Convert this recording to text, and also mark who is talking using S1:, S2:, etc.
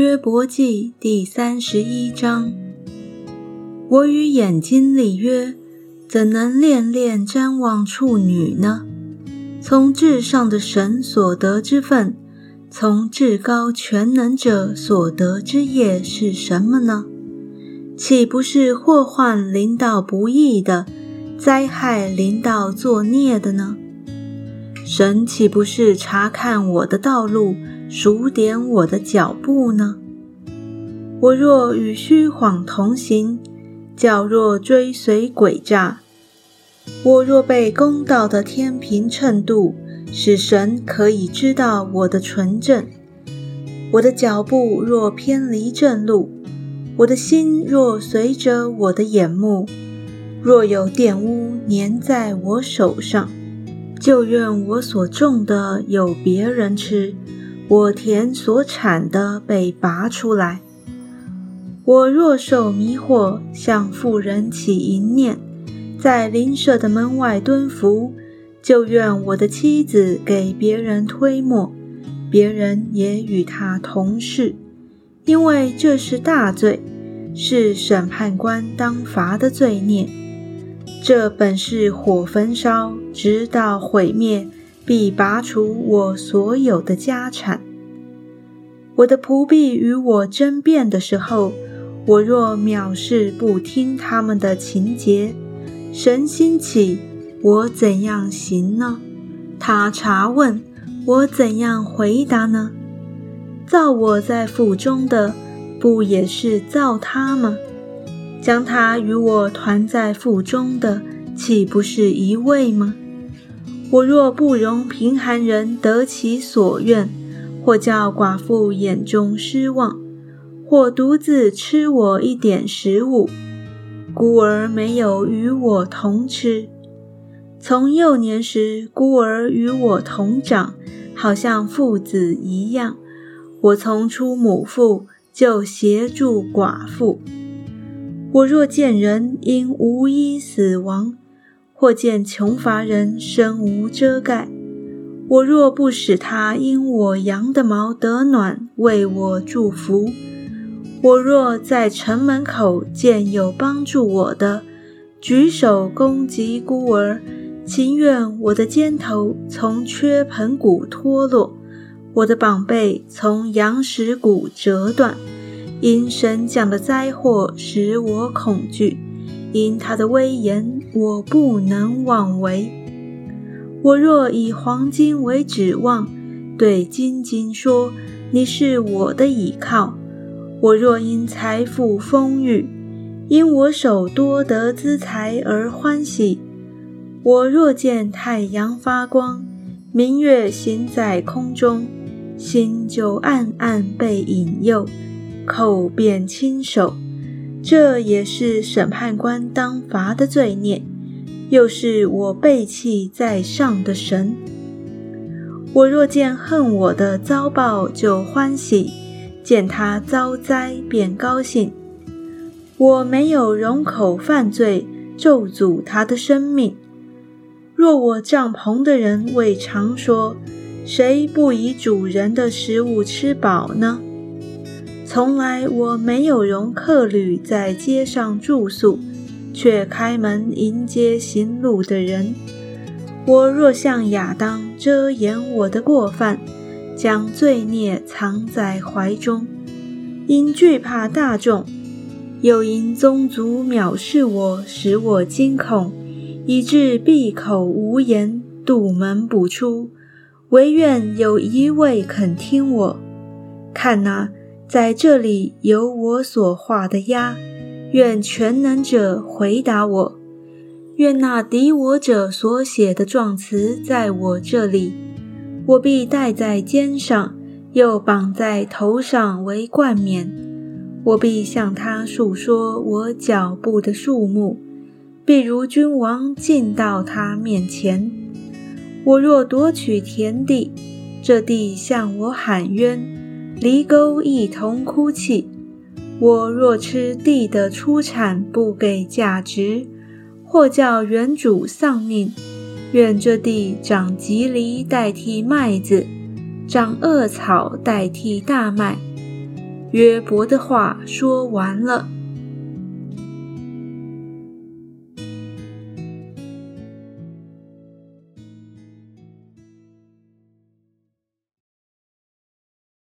S1: 约伯记第三十一章：我与眼睛里约，怎能恋恋瞻望处女呢？从至上的神所得之分，从至高全能者所得之业是什么呢？岂不是祸患临到不义的，灾害临到作孽的呢？神岂不是查看我的道路？数点我的脚步呢？我若与虚谎同行，脚若追随诡诈，我若被公道的天平称度，使神可以知道我的纯正；我的脚步若偏离正路，我的心若随着我的眼目，若有玷污粘在我手上，就愿我所种的有别人吃。我田所产的被拔出来。我若受迷惑，向妇人起淫念，在邻舍的门外蹲伏，就愿我的妻子给别人推磨，别人也与他同事，因为这是大罪，是审判官当罚的罪孽。这本是火焚烧，直到毁灭。必拔除我所有的家产。我的仆婢与我争辩的时候，我若藐视不听他们的情节，神兴起，我怎样行呢？他查问我怎样回答呢？造我在腹中的，不也是造他吗？将他与我团在腹中的，岂不是一位吗？我若不容贫寒人得其所愿，或叫寡妇眼中失望，或独自吃我一点食物，孤儿没有与我同吃。从幼年时，孤儿与我同长，好像父子一样。我从出母腹就协助寡妇。我若见人因无衣死亡，或见穷乏人身无遮盖，我若不使他因我羊的毛得暖，为我祝福；我若在城门口见有帮助我的，举手攻击孤儿，情愿我的肩头从缺盆骨脱落，我的膀背从羊石骨折断，因神降的灾祸使我恐惧。因他的威严，我不能妄为。我若以黄金为指望，对金金说：“你是我的倚靠。”我若因财富丰裕，因我手多得资财而欢喜；我若见太阳发光，明月行在空中，心就暗暗被引诱，口便轻手。这也是审判官当罚的罪孽，又是我背弃在上的神。我若见恨我的遭报就欢喜，见他遭灾便高兴。我没有容口犯罪，咒诅他的生命。若我帐篷的人未常说，谁不以主人的食物吃饱呢？从来我没有容客旅在街上住宿，却开门迎接行路的人。我若向亚当遮掩我的过犯，将罪孽藏在怀中，因惧怕大众，又因宗族藐视我，使我惊恐，以致闭口无言，堵门不出。唯愿有一位肯听我。看哪！在这里有我所画的鸭，愿全能者回答我。愿那敌我者所写的状词在我这里，我必戴在肩上，又绑在头上为冠冕。我必向他述说我脚步的数目，必如君王进到他面前。我若夺取田地，这地向我喊冤。犁沟一同哭泣。我若吃地的出产不给价值，或叫原主丧命，愿这地长吉藜代替麦子，长恶草代替大麦。约伯的话说完了。